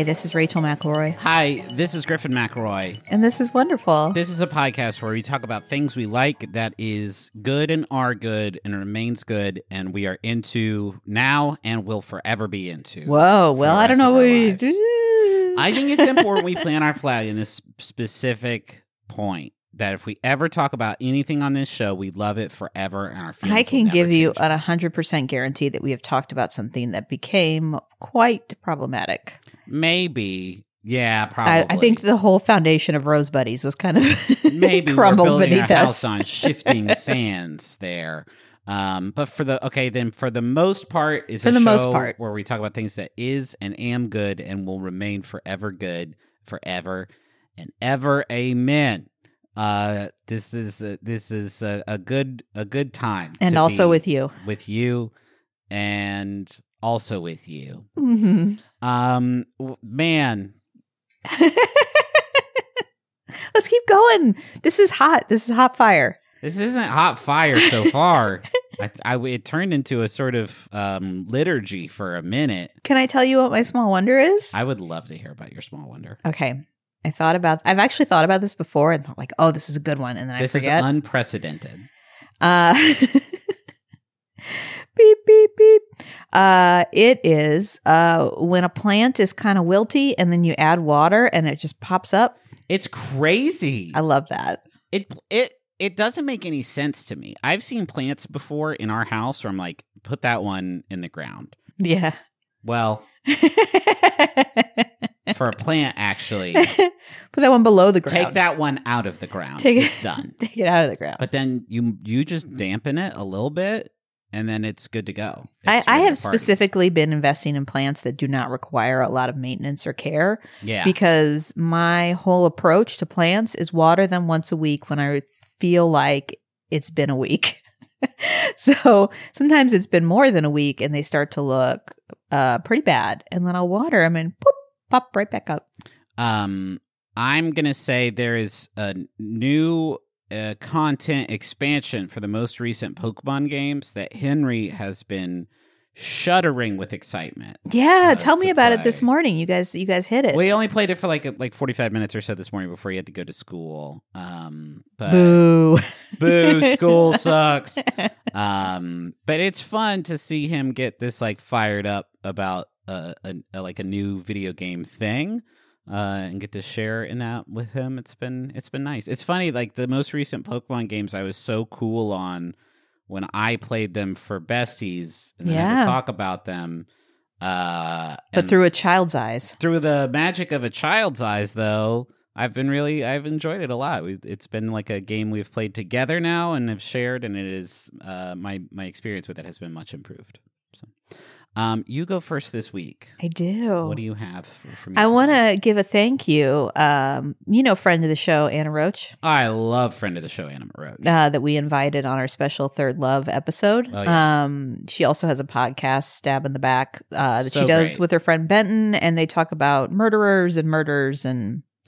Hi, this is Rachel McElroy, Hi, this is Griffin McElroy. and this is wonderful. This is a podcast where we talk about things we like that is good and are good and remains good, and we are into now and will forever be into. Whoa, well, I don't know what we do. I think it's important we plant our flag in this specific point that if we ever talk about anything on this show, we love it forever, and our feelings I can give you change. an 100% guarantee that we have talked about something that became quite problematic. Maybe, yeah, probably. I, I think the whole foundation of Rose Buddies was kind of maybe we're crumbled beneath us. house on shifting sands there. Um, but for the okay, then for the most part, is For a the most part. where we talk about things that is and am good and will remain forever good, forever and ever. Amen. Uh, this is a, this is a, a good a good time, and also be with you. with you, and also with you. Mhm. Um, man, Let's keep going. This is hot. This is hot fire. This isn't hot fire so far. I, I, it turned into a sort of um, liturgy for a minute. Can I tell you what my small wonder is? I would love to hear about your small wonder. okay. I thought about I've actually thought about this before and thought like, oh, this is a good one. And then this I forget. This is unprecedented. Uh, beep beep beep. Uh, it is uh when a plant is kind of wilty and then you add water and it just pops up. It's crazy. I love that. It it it doesn't make any sense to me. I've seen plants before in our house where I'm like, put that one in the ground. Yeah. Well, for a plant, actually, Put that one below the ground. take that one out of the ground. Take it- it's done. Take it out of the ground. But then you you just dampen it a little bit, and then it's good to go. I, It's I have specifically been investing in plants that do not require a lot of maintenance or care yeah. because my whole approach to plants is water them once a week when I feel like it's been a week. so sometimes it's been more than a week and they start to look uh, pretty bad. And then I'll water them and poop, pop right back up. Um, I'm gonna say there is a new uh, content expansion for the most recent Pokemon games that Henry has been shuddering with excitement. Yeah, tell me about it this morning. You guys, you guys hit it. We only played it for like like 45 minutes or so this morning before he had to go to school. Um, but Boo. boo, school sucks. Um, but it's fun to see him get this like fired up about uh, a, a like a new video game thing. Uh, and get to share in that with him. It's been it's been nice. It's funny, like the most recent Pokemon games, I was so cool on when I played them for besties and then Yeah. would talk about them. Uh, but through a child's eyes. through the magic of a child's eyes, though, I've been really I've enjoyed it a lot. It's been like a game we've played together now and have shared, and it is uh, my my experience with it has been much improved. So, um, you go first this week. I do. What do you have for, for me? I want to give a thank you. Um, you know, friend of the show, Anna Roach, I love friend of the show, Anna Roach. uh, that we invited on our special Third Love episode. Oh, yes. Um, she also has a podcast, Stab in the Back, uh, that So she does great. with her friend Benton, and they talk about murderers and murders and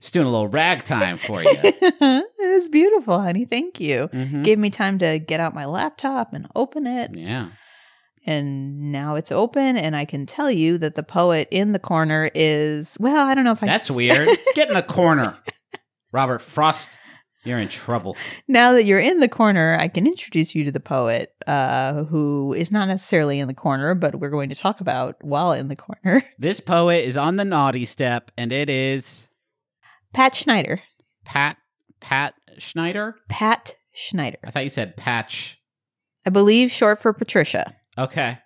Just doing a little ragtime for you. it is beautiful, honey. Thank you. Mhm. Gave me time to get out my laptop and open it. Yeah. And now it's open, and I can tell you that the poet in the corner is, well, I don't know if I That's weird. Get in the corner. Robert Frost, you're in trouble. now that you're in the corner, I can introduce you to the poet, uh, who is not necessarily in the corner, but we're going to talk about while in the corner. This poet is on the naughty step, and it is Pat Schneider. Pat Pat Schneider. Pat Schneider. I thought you said Patch. I believe short for Patricia. Okay.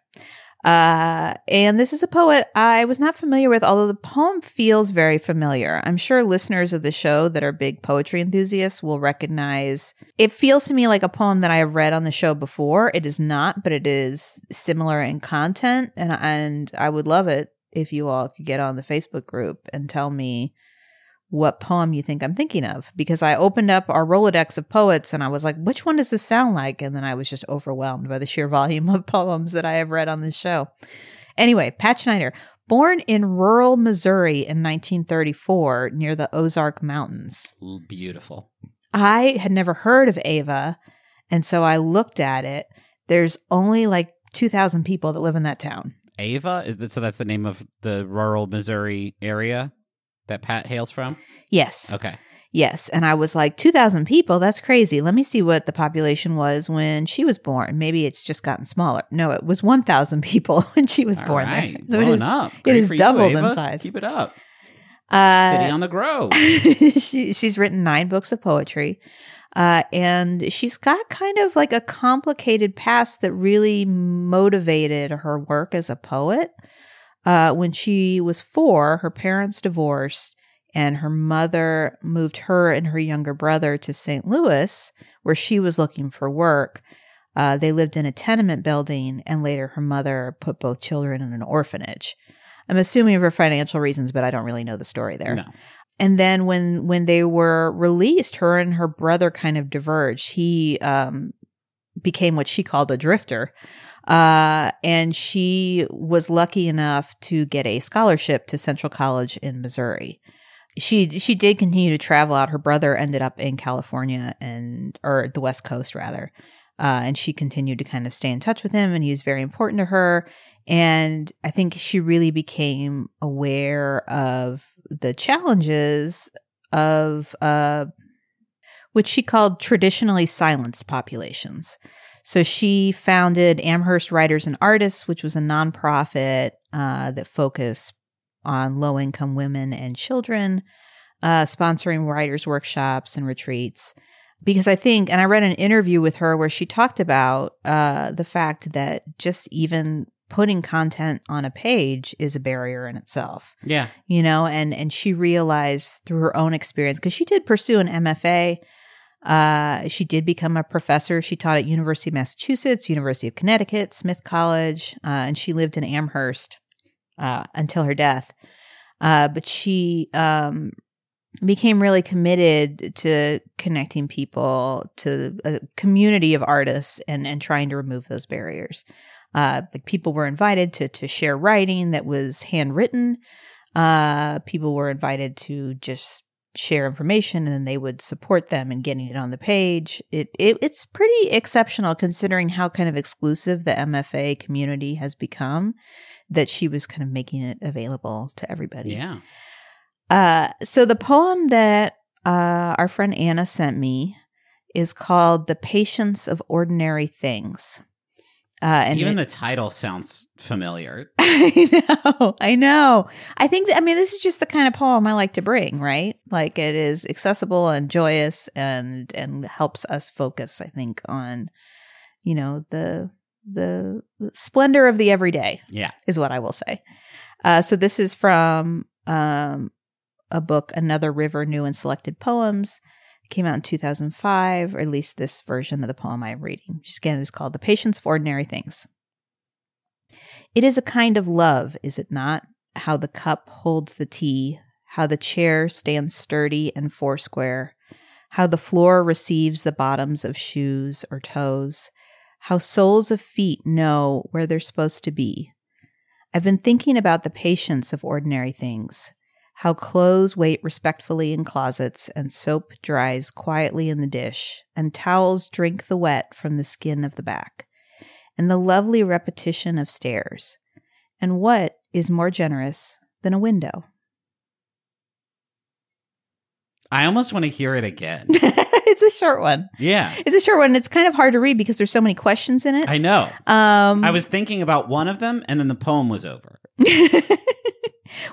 Uh, and this is a poet I was not familiar with, although the poem feels very familiar. I'm sure listeners of the show that are big poetry enthusiasts will recognize it feels to me like a poem that I have read on the show before. It is not, but it is similar in content, and and I would love it if you all could get on the Facebook group and tell me what poem you think I'm thinking of because I opened up our Rolodex of poets and I was like, which one does this sound like? And then I was just overwhelmed by the sheer volume of poems that I have read on this show. Anyway, Pat Schneider, born in rural Missouri in 1934 near the Ozark Mountains. Beautiful. I had never heard of Ava. And so I looked at it. There's only like 2,000 people that live in that town. Ava is that, so that's the name of the rural Missouri area that Pat hails from. Yes. Okay. Yes. And I was like, 2,000 people? That's crazy. Let me see what the population was when she was born. Maybe it's just gotten smaller. No, it was 1,000 people when she was All born right. there. So it is, up. it is for you, doubled in size. Keep it up. uh, City on the Grove. she, she's written nine books of poetry. Uh, and she's got kind of like a complicated past that really motivated her work as a poet. Uh, when she was four, her parents divorced, and her mother moved her and her younger brother to St. Louis, where she was looking for work. Uh, they lived in a tenement building, and later her mother put both children in an orphanage. I'm assuming for financial reasons, but I don't really know the story there. No. And then when when they were released, her and her brother kind of diverged. He um, became what she called a drifter, uh, and she was lucky enough to get a scholarship to Central College in Missouri. She she did continue to travel out. Her brother ended up in California and or the West Coast rather, uh, and she continued to kind of stay in touch with him, and he was very important to her. And I think she really became aware of the challenges of uh, which she called traditionally silenced populations. So she founded Amherst Writers and Artists, which was a nonprofit uh, that focused on low income women and children, uh, sponsoring writers' workshops and retreats. Because I think, and I read an interview with her where she talked about uh, the fact that just even putting content on a page is a barrier in itself Yeah. you know and and she realized through her own experience because she did pursue an mfa uh, she did become a professor. She taught at university of massachusetts university of connecticut smith college uh, and she lived in amherst uh, until her death. Uh, but she um, became really committed to connecting people to a community of artists and and trying to remove those barriers. Uh, like people were invited to to share writing that was handwritten. Uh, people were invited to just share information, and then they would support them in getting it on the page. It, it it's pretty exceptional considering how kind of exclusive the MFA community has become. That she was kind of making it available to everybody. Yeah. Uh, so the poem that uh, our friend Anna sent me is called "The Patience of Ordinary Things." Uh, and Even it- the title sounds familiar. I know, I know. I think I mean, this is just the kind of poem I like to bring, right? Like it is accessible and joyous and, and helps us focus, I think, on, you know, the, the splendor of the everyday Yeah. is what I will say. Uh, so this is from, um, a book, Another River, New and Selected Poems. Came out in 2005, or at least this version of the poem I am reading. Which again is called The Patience of Ordinary Things. It is a kind of love, is it not? How the cup holds the tea, how the chair stands sturdy and foursquare, how the floor receives the bottoms of shoes or toes, how soles of feet know where they're supposed to be. I've been thinking about the patience of ordinary things, how clothes wait respectfully in closets, and soap dries quietly in the dish, and towels drink the wet from the skin of the back and the lovely repetition of stairs. And what is more generous than a window? I almost want to hear it again. it's a short one. yeah. It's a short one. It's kind of hard to read because there's so many questions in it. I know. um, I was thinking about one of them and then the poem was over.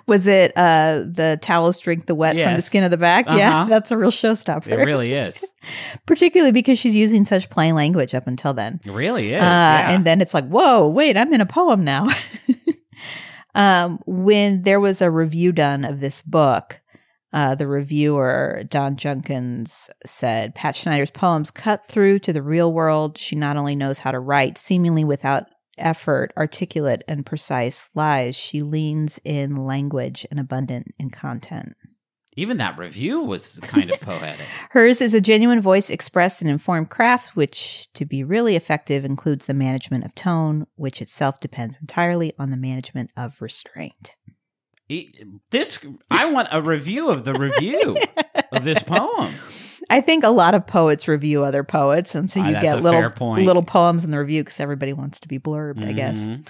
was it uh, the towels drink the wet from the skin of the back? Yeah, Uh-huh. that's a real showstopper. It really is. Particularly because she's using such plain language up until then. It really is. Uh, yeah. And then it's like, whoa, wait, I'm in a poem now. um, when there was a review done of this book, uh, the reviewer, Don Junkins, said Pat Schneider's poems cut through to the real world. She not only knows how to write, seemingly without effort, articulate and precise lies, she leans in language and abundant in content. Even that review was kind of poetic. Hers is a genuine voice expressed in informed craft, which, to be really effective, includes the management of tone, which itself depends entirely on the management of restraint. This I want a review of the review of this poem. I think a lot of poets review other poets, and so Ah, you that's get little little poems in the review because everybody wants to be blurbed, I guess. Mhm.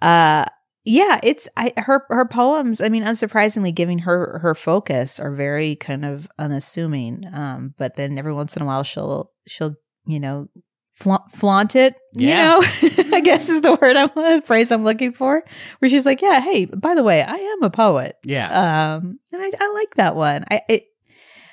Uh, yeah, it's I, her her poems. I mean, unsurprisingly, giving her her focus are very kind of unassuming. Um, but then every once in a while, she'll she'll you know flaunt, flaunt it. Yeah. You know, I guess is the word I'm the phrase I'm looking for. Where she's like, yeah, hey, by the way, I am a poet. Yeah. Um, and I, I like that one. I it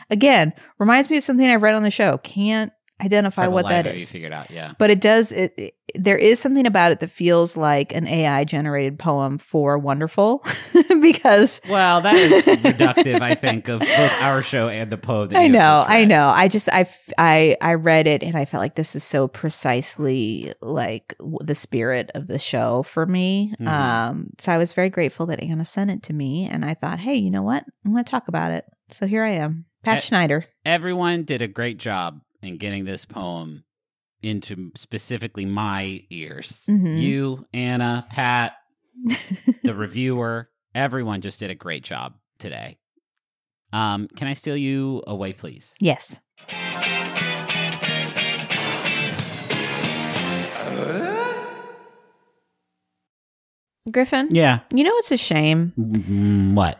again reminds me of something I've read on the show. Can't identify what that it, You figured out, yeah. but it does. It, it there is something about it that feels like an AI generated poem for wonderful because Well, that is reductive, I think, of both our show and the poem. That I know, I know. I just I I I read it and I felt like this is so precisely like w- the spirit of the show for me. Mhm. Um, so I was very grateful that Anna sent it to me, and I thought, hey, you know what? I'm going to talk about it. So here I am, Pat Eh, Schneider. Everyone did a great job in getting this poem into specifically my ears. Mhm. You, Anna, Pat, the reviewer, everyone just did a great job today. Um, can I steal you away, please? Yes. Griffin, Yeah. you know it's a shame Mm, what?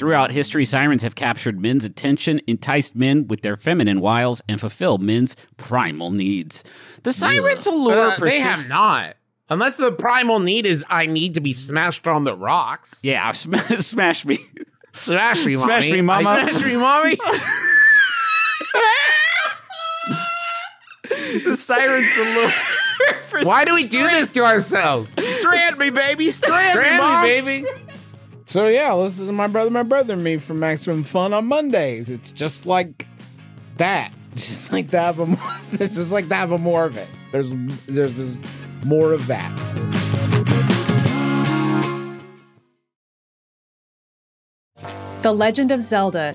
Throughout history, sirens have captured men's attention, enticed men with their feminine wiles, and fulfilled men's primal needs. The sirens' allure Uh, they have not. Unless the primal need is I need to be smashed on the rocks. Yeah, sm- smash me. Smash me, Smash mommy. me, mama. Smash me, mommy. the sirens' allure. Why do we do this to ourselves? Strand me, baby. Strand, Strand me, baby. So yeah, this is my brother, my brother, and me for maximum fun on Mondays. It's just like that, just like that, but more, it's just like that, but more of it. There's there's just more of that. The Legend of Zelda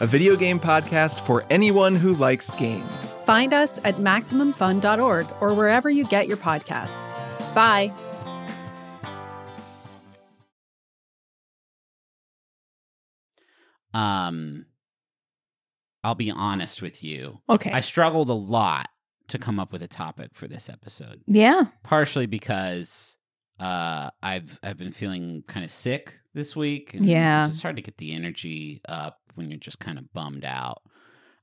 a video game podcast for anyone who likes games. Find us at MaximumFun.org or wherever you get your podcasts. Bye. Um, I'll be honest with you. Okay. I struggled a lot to come up with a topic for this episode. yeah. Partially because uh, I've I've been feeling kind of sick this week. And Yeah. it's just hard to get the energy up when you're just kind of bummed out.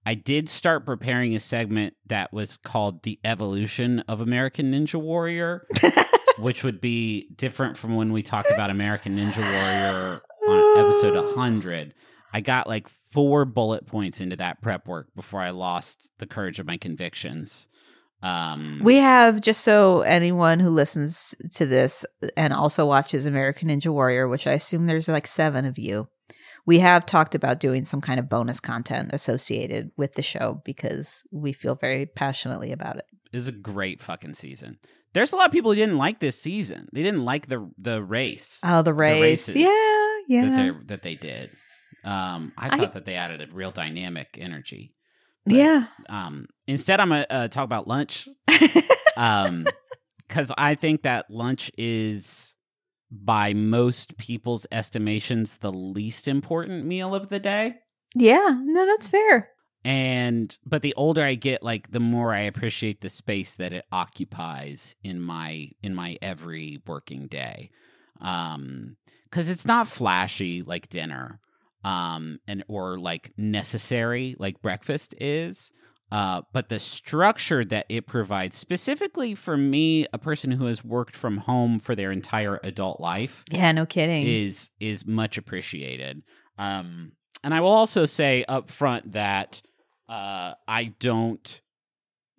I did start preparing a segment that was called "The Evolution of American Ninja Warrior," which would be different from when we talked about American Ninja Warrior on episode 100. I got like four bullet points into that prep work before I lost the courage of my convictions. Um, We have just so anyone who listens to this and also watches American Ninja Warrior, which I assume there's like seven of you. We have talked about doing some kind of bonus content associated with the show because we feel very passionately about it. it. is a great fucking season. There's a lot of people who didn't like this season. They didn't like the the race Oh, the race. races yeah, that yeah. they that they did. Um, I I- thought that they added a real dynamic energy. But, Yeah. Um, instead, I'm gonna uh, talk about lunch. Um, because I think that lunch is, by most people's estimations, the least important meal of the day. yeah, no, that's fair. and but the older i get like the more i appreciate the space that it occupies in my in my every working day um cuz it's not flashy like dinner um and or like necessary like breakfast is uh, but the structure that it provides, specifically for me, a person who has worked from home for their entire adult life, Yeah, no kidding. is is much appreciated. Um, and I will also say up front that uh, I don't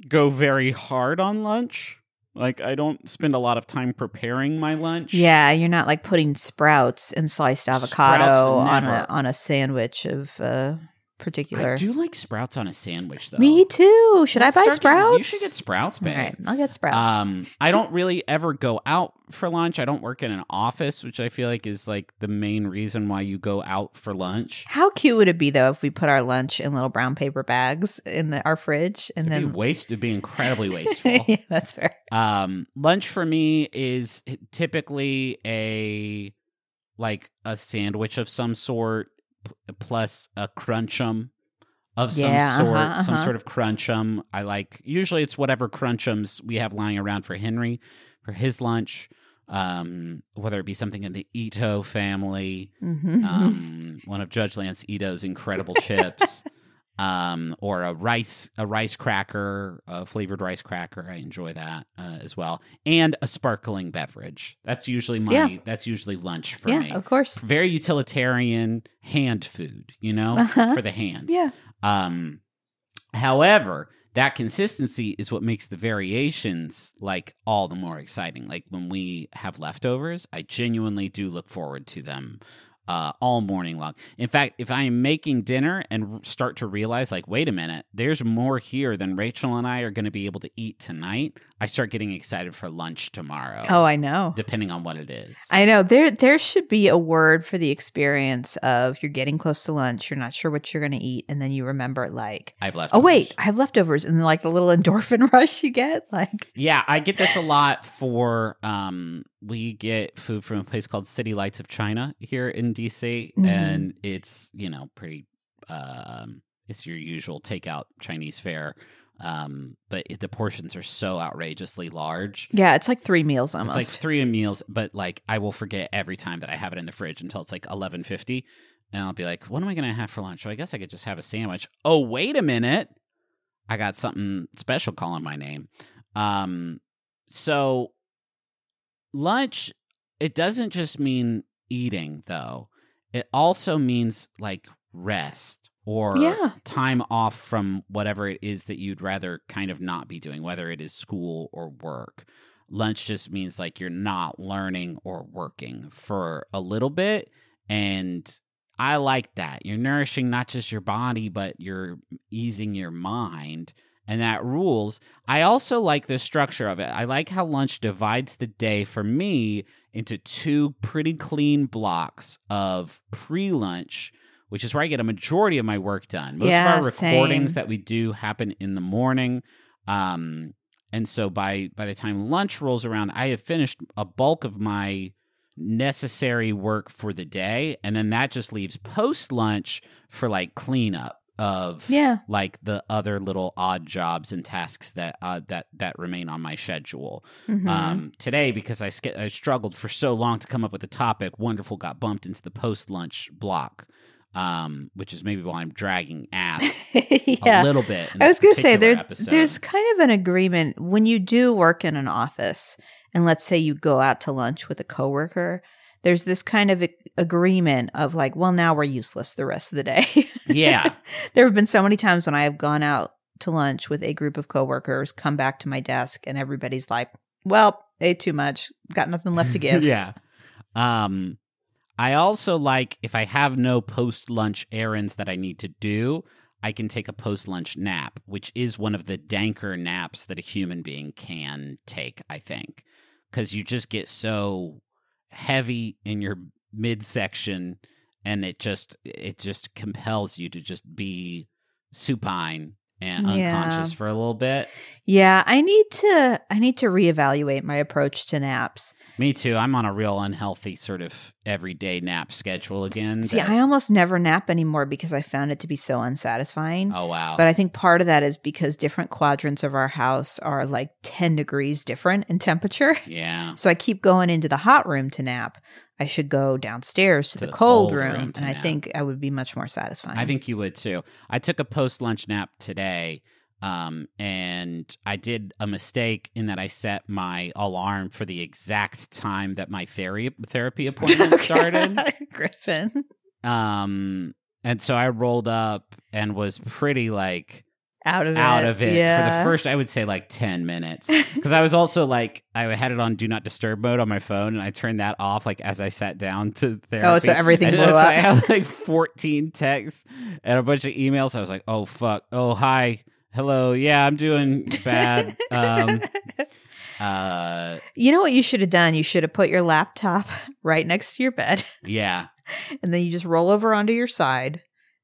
go very hard on lunch. Like I don't spend a lot of time preparing my lunch. yeah, you're not like putting sprouts and sliced avocado Sprouts, on a on a sandwich of uh particular. I do like sprouts on a sandwich though. Me too. Should Let's I buy start getting- sprouts? you should get sprouts, babe. All right, I'll get sprouts. Um, I don't really ever go out for lunch. I don't work in an office, which I feel like is like the main reason why you go out for lunch. How cute would it be though if we put our lunch in little brown paper bags in the, our fridge and It'd then be waste. It'd be incredibly wasteful. yeah, that's fair. Um, lunch for me is typically a like a sandwich of some sort plus a crunchum of some Yeah, sort, uh-huh, some uh-huh. sort of crunchum. I like usually it's whatever crunchums we have lying around for Henry for his lunch. Um, whether it be something in the Ito family, Mhm. um, one of Judge Lance Ito's incredible chips, um, or a rice a rice cracker, a flavored rice cracker. I enjoy that uh, as well, and a sparkling beverage. That's usually my Yeah. that's usually lunch for yeah, me. of course. Very utilitarian hand food, you know, Uh-huh. for the hands. Yeah. Um, however, that consistency is what makes the variations like all the more exciting. Like when we have leftovers, I genuinely do look forward to them uh, all morning long. In fact, if I am making dinner and start to realize, like, wait a minute, there's more here than Rachel and I are going to be able to eat tonight, I start getting excited for lunch tomorrow. Oh, I know. depending on what it is. I know there there should be a word for the experience of you're getting close to lunch, you're not sure what you're going to eat, and then you remember like, I've left. oh wait, I have leftovers, and like the little endorphin rush you get, like, Yeah, I get this a lot for um we get food from a place called City Lights of China here in DC Mhm. and it's, you know, pretty um it's your usual takeout Chinese fare. Um but it, the portions are so outrageously large. yeah, it's like three meals almost. It's like three meals, but like I will forget every time that I have it in the fridge until it's like eleven fifty, and I'll be like, "What am I gonna have for lunch?" So I guess I could just have a sandwich. Oh, wait a minute, I got something special calling my name. Um, so lunch, it doesn't just mean eating though; it also means like rest. Or Yeah. time off from whatever it is that you'd rather kind of not be doing, whether it is school or work. Lunch just means like you're not learning or working for a little bit. And I like that. You're nourishing not just your body, but you're easing your mind. And that rules. I also like the structure of it. I like how lunch divides the day for me into two pretty clean blocks of pre lunch, which is where I get a majority of my work done. Most Yeah, of our recordings same. that we do happen in the morning. Um, and so by by the time lunch rolls around, I have finished a bulk of my necessary work for the day, and then that just leaves post lunch for like cleanup of Yeah. like the other little odd jobs and tasks that uh, that that remain on my schedule. Mhm. Um, today, because I, sk- I struggled for so long to come up with a topic, wonderful got bumped into the post lunch block, um, which is maybe why I'm dragging ass yeah. a little bit. I was going to say there, episode. there's kind of an agreement when you do work in an office, and let's say you go out to lunch with a coworker. There's this kind of a- agreement of like, well, now we're useless the rest of the day. Yeah. there have been so many times when I have gone out to lunch with a group of coworkers, come back to my desk, and everybody's like, "Well, ate too much, got nothing left to give." yeah. Um, I also like if I have no post lunch errands that I need to do, I can take a post lunch nap, which is one of the danker naps that a human being can take, I think. Because you just get so heavy in your midsection and it just it just compels you to just be supine and Yeah. unconscious for a little bit. Yeah, I need to I need to reevaluate my approach to naps. Me too. I'm on a real unhealthy sort of everyday nap schedule again. See, that- I almost never nap anymore because I found it to be so unsatisfying. oh wow. But I think part of that is because different quadrants of our house are like 10 degrees different in temperature. yeah. So I keep going into the hot room to nap. I should go downstairs to, To the, cold, cold room, room and I think I would be much more satisfying. I think you would too. I took a post lunch nap today. Um, and I did a mistake in that I set my alarm for the exact time that my therapy therapy appointment started. Griffin. Um, and so I rolled up and was pretty like Out of out it. of it yeah. for the first I would say like 10 minutes because I was also like I had it on do not disturb mode on my phone and I turned that off like as I sat down to therapy. Oh, so everything And blew so up. I had like 14 texts and a bunch of emails. I was like, "Oh fuck. Oh, hi. Hello. Yeah, I'm doing bad." um uh You know what you should have done? You should have put your laptop right next to your bed yeah. and then you just roll over onto your side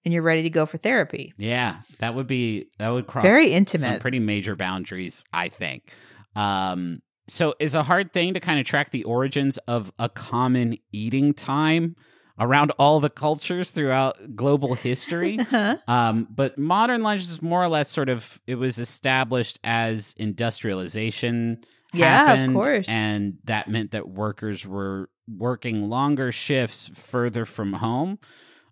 and you're ready to go for therapy. Yeah, that would be that would cross Very intimate, Some pretty major boundaries, I think. Um, so is a hard thing to kind of track the origins of a common eating time around all the cultures throughout global history. Huh? Um, but modern lunch is more or less sort of it was established as industrialization Yeah, of course. and that meant that workers were working longer shifts further from home.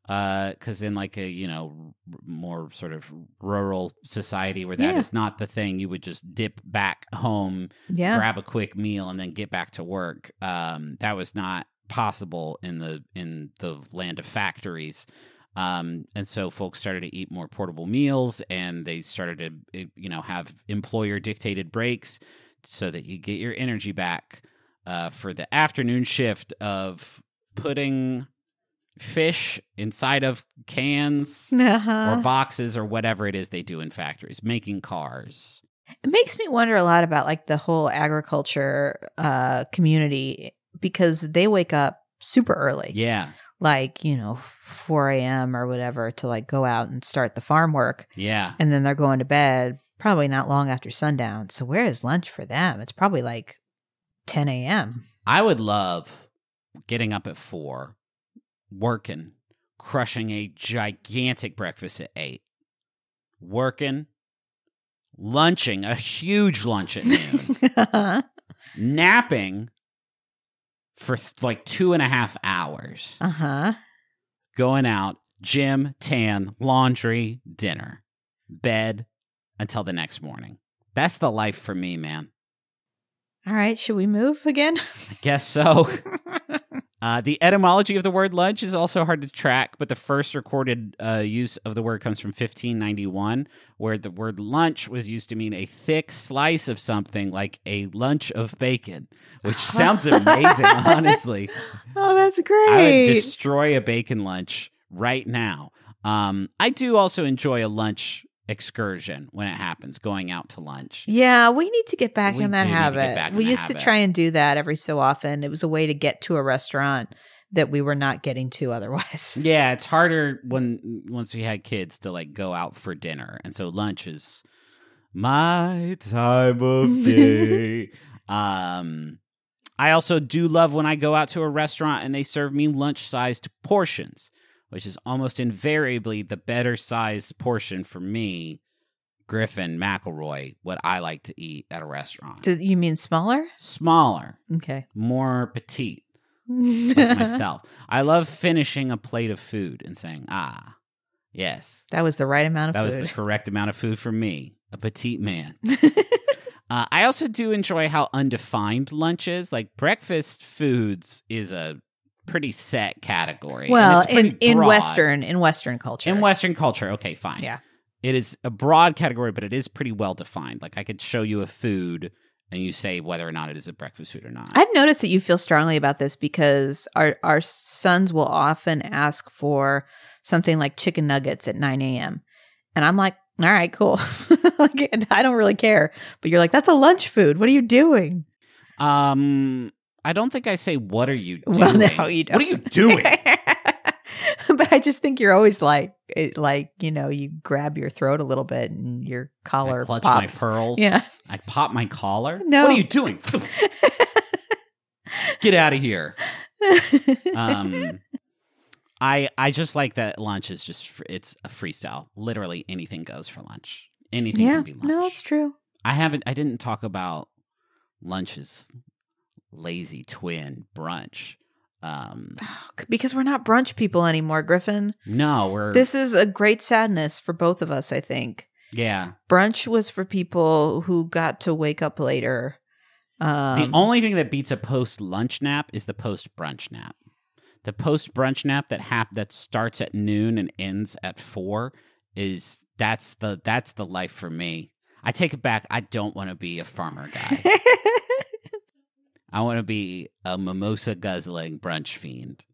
Because in like a you know r- more sort of rural society where that is Yeah. not the thing, you would just dip back home Yeah. grab a quick meal and then get back to work. Um, that was not possible in the in the land of factories. Um, and so folks started to eat more portable meals and they started to eh, you know have employer dictated breaks so that you get your energy back uh, for the afternoon shift of putting fish inside of cans Uh-huh. or boxes or whatever it is they do in factories making cars It makes me wonder a lot about like the whole agriculture uh community because they wake up super early. yeah Like, you know, 4 a.m. or whatever to like go out and start the farm work. yeah And then they're going to bed probably not long after sundown. So where is lunch for them? It's probably like 10 a.m. I would love getting up at four, working, crushing a gigantic breakfast at eight, working, lunching, a huge lunch at noon, napping for th- like two and a half hours, uh huh. going out, gym, tan, laundry, dinner, bed until the next morning. That's the life for me, man. All right. Should we move again? I guess so. Uh, the etymology of the word lunch is also hard to track, but the first recorded uh, use of the word comes from 1591, where the word lunch was used to mean a thick slice of something like a lunch of bacon, which sounds amazing, honestly. Oh, that's I great. would destroy a bacon lunch right now. Um, I do also enjoy a lunch excursion when it happens, going out to lunch. yeah, we need to get back We in that do need to get habit. we used to try and do that every so often. It was a way to get to a restaurant that we were not getting to otherwise. Yeah, it's harder when once we had kids to like go out for dinner, and so lunch is my time of day. um, I also do love when I go out to a restaurant and they serve me lunch-sized portions, which is almost invariably the better sized portion for me, Griffin McElroy. What I like to eat at a restaurant, Do you mean smaller? smaller, Okay. more petite like myself. I love finishing a plate of food and saying, "Ah, yes, That was the right amount of food. that was the correct amount of food for me, a petite man." uh, I also do enjoy how undefined lunch is. Like breakfast foods is a pretty set category. and well, it's in in broad. Western in Western culture. in Western culture, okay, fine. Yeah. it is a broad category, but it is pretty well defined. Like I could show you a food. And you say whether or not it is a breakfast food or not. I've noticed that you feel strongly about this because our our sons will often ask for something like chicken nuggets at 9 a.m. And I'm like, all right, cool. like, I don't really care. But you're like, that's a lunch food. What are you doing? Um, I don't think I say what are you doing. Well, no, you don't. What are you doing? but I just think you're always like, it, like you know, you grab your throat a little bit and your collar I clutch pops. my pearls. Yeah. I pop my collar. No. What are you doing? Get out of here. Um, I I just like that lunch is just fr- it's a freestyle. Literally anything goes for lunch. Anything yeah, can be lunch. no, it's true. I haven't. I didn't talk about lunches. Lazy twin brunch. Um, Because we're not brunch people anymore, Griffin. no, we're This is a great sadness for both of us, I think. yeah. Brunch was for people who got to wake up later. Um, the only thing that beats a post lunch nap is the post brunch nap. The post brunch nap that hap- that starts at noon and ends at four is that's the that's the life for me. I take it back. I don't want to be a farmer guy. I want to be a mimosa guzzling brunch fiend.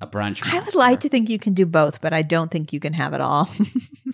A brunch. I would like to think you can do both, but I don't think you can have it all.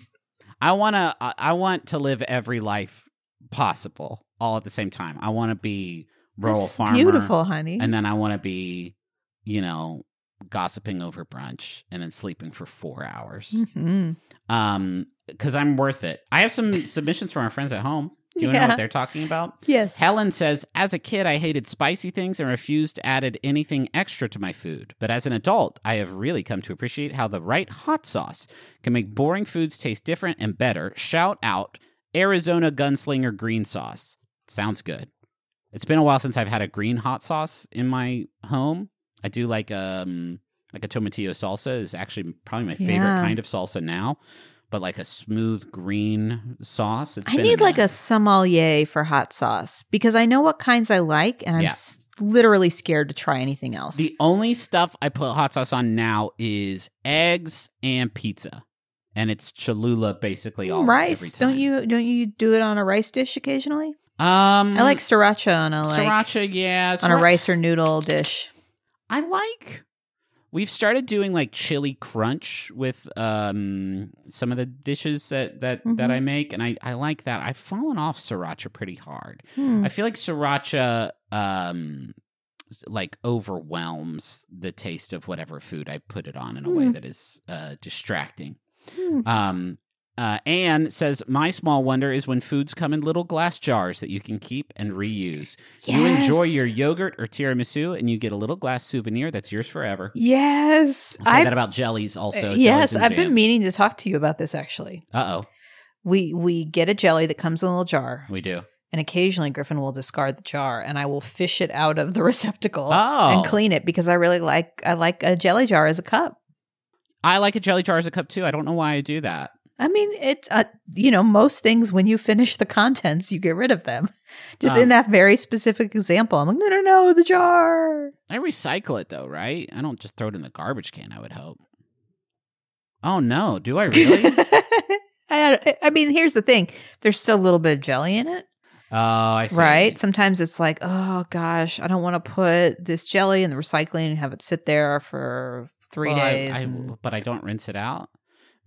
I want to. I want to live every life possible all at the same time. I want to be rural That's farmer. beautiful, honey. and then I want to be, you know, gossiping over brunch and then sleeping for four hours. Mhm. Um, because I'm worth it. I have some submissions from our friends at home. Do you to know what they're talking about? Yes. Helen says, as a kid, I hated spicy things and refused to add anything extra to my food. But as an adult, I have really come to appreciate how the right hot sauce can make boring foods taste different and better. Shout out Arizona Gunslinger green sauce. Sounds good. It's been a while since I've had a green hot sauce in my home. I do like um like a tomatillo salsa is actually probably my favorite Yeah. kind of salsa now. But like a smooth green sauce. It's I need like a sommelier for hot sauce because I know what kinds I like, and I'm Yeah. s- literally scared to try anything else. The only stuff I put hot sauce on now is eggs and pizza, and it's Cholula basically all every rice, time. don't you? Don't you do it on a rice dish occasionally? Um, I like sriracha on a like sriracha. Yeah, on a rice or noodle dish. I like. We've started doing like chili crunch with um some of the dishes that that that Mhm. I make, and I I like that. I've fallen off sriracha pretty hard. Hmm. I feel like sriracha um like overwhelms the taste of whatever food I put it on in a way Hmm. that is uh distracting. Hmm. Um uh, Anne says, "My small wonder is when foods come in little glass jars that you can keep and reuse. You enjoy your yogurt or tiramisu, and you get a little glass souvenir that's yours forever." Yes, I say I that about jellies also. yes, I've been meaning to talk to you about this actually. Uh oh, We we get a jelly that comes in a little jar, we do. and occasionally Griffin will discard the jar, and I will fish it out of the receptacle Oh. and clean it because I really like I like a jelly jar as a cup. I like a jelly jar as a cup too. I don't know why I do that. I mean, it. Uh, you know, most things when you finish the contents, you get rid of them. Just in that very specific example, I'm like, no, no, no, the jar. I recycle it though, right? I don't just throw it in the garbage can. I would hope. Oh no, do I really? I, I mean, here's the thing: there's still a little bit of jelly in it, oh, I see. right? Sometimes it's like, oh gosh, I don't want to put this jelly in the recycling and have it sit there for three Well, I- days. I- and- but I don't rinse it out.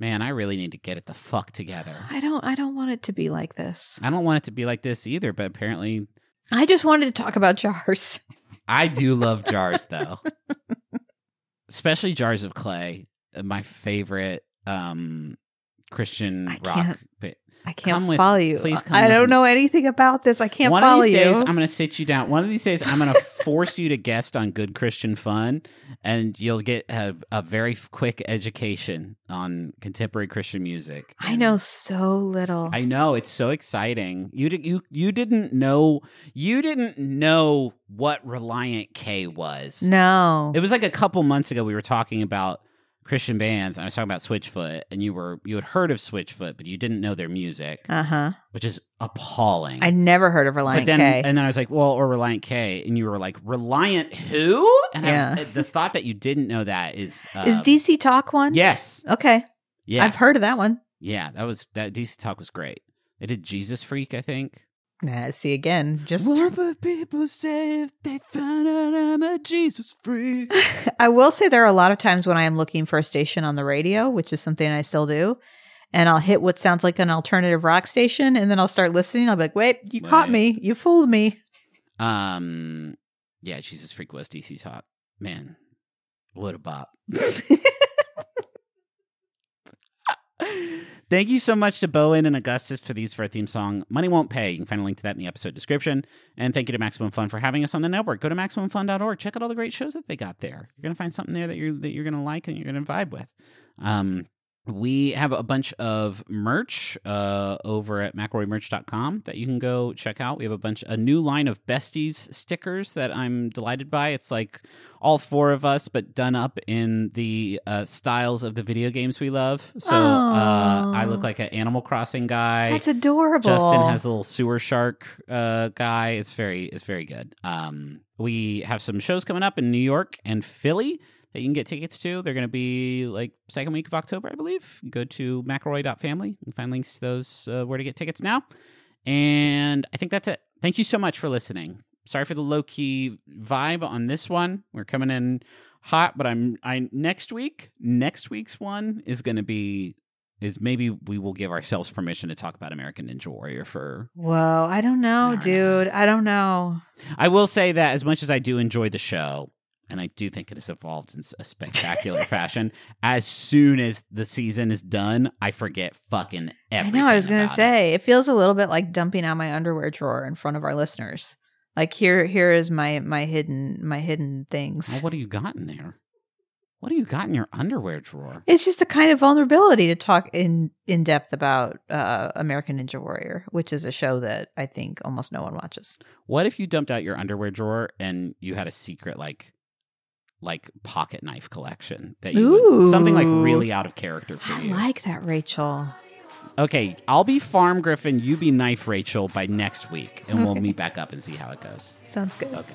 Man, I really need to get it the fuck together. I don't. I don't want it to be like this. I don't want it to be like this either, but apparently I just wanted to talk about jars. I do love jars though. Especially jars of clay. uh, My favorite um Christian I rock. can't- I can't with- follow you. please come I don't know anything about this. I can't follow you. One follow of these you. days, I'm going to sit you down. One of these days, I'm going to force you to guest on Good Christian Fun, and you'll get a, a very quick education on contemporary Christian music. I know so little. I know it's so exciting. You di- you you didn't know you didn't know what Relient K was. no. It was like a couple months ago we were talking about Christian bands and I was talking about Switchfoot and you were you had heard of Switchfoot but you didn't know their music, Uh huh. which is appalling. I never heard of Relient but then K. and then I was like, well, or Relient K and you were like, Relient who? And I- Yeah. the thought that you didn't know that is uh, Is DC Talk one? Yes. Okay. Yeah. I've heard of that one. yeah, that was that DC Talk was great. They did Jesus Freak, I think. Nah, see again. Just What would people say if they found out I'm a Jesus freak? I will say there are a lot of times when I am looking for a station on the radio, which is something I still do. And I'll hit what sounds like an alternative rock station, and then I'll start listening. I'll be like, "Wait, you caught me! You fooled me!" um, yeah, Jesus freak was DC Talk Man, what a bop! Thank you so much to bo en and Augustus for these for a theme song. Money won't pay. You can find a link to that in the episode description. And thank you to Maximum Fun for having us on the network. Go to maximumfun.org. Check out all the great shows that they got there. You're gonna find something there that you're that you're gonna like and you're gonna vibe with. Um, we have a bunch of merch uh, over at McElroyMerch.com that you can go check out. We have a bunch, a new line of Besties stickers that I'm delighted by. It's like all four of us, but done up in the uh, styles of the video games we love. So uh, I look like an Animal Crossing guy. That's adorable. Justin has a little sewer shark uh, guy. It's very it's very good. Um, we have some shows coming up in New York and Philly that you can get tickets to. They're going to be like second week of October, I believe. Go to McElroy.family. Can find links to those uh, where to get tickets now. And I think that's it. Thank you so much for listening. Sorry for the low key vibe on this one. We're coming in hot, but I'm I next week. Next week's one is going to be is maybe we will give ourselves permission to talk about American Ninja Warrior for. Whoa, I don't know, dude. I don't know. I will say that as much as I do enjoy the show, and I do think it has evolved in a spectacular fashion. As soon as the season is done, I forget fucking everything. I know. I was gonna about it. say it feels a little bit like dumping out my underwear drawer in front of our listeners. Like here, here is my my hidden my hidden things. Well, what do you got in there? What do you got in your underwear drawer? It's just a kind of vulnerability to talk in in depth about uh, American Ninja Warrior, which is a show that I think almost no one watches. What if you dumped out your underwear drawer and you had a secret like like pocket knife collection that you would, something like really out of character for I you? like that, Rachel. okay, I'll be Farm Griffin, you be Knife Rachel by next week, and we'll meet back up and see how it goes. Sounds good. Okay.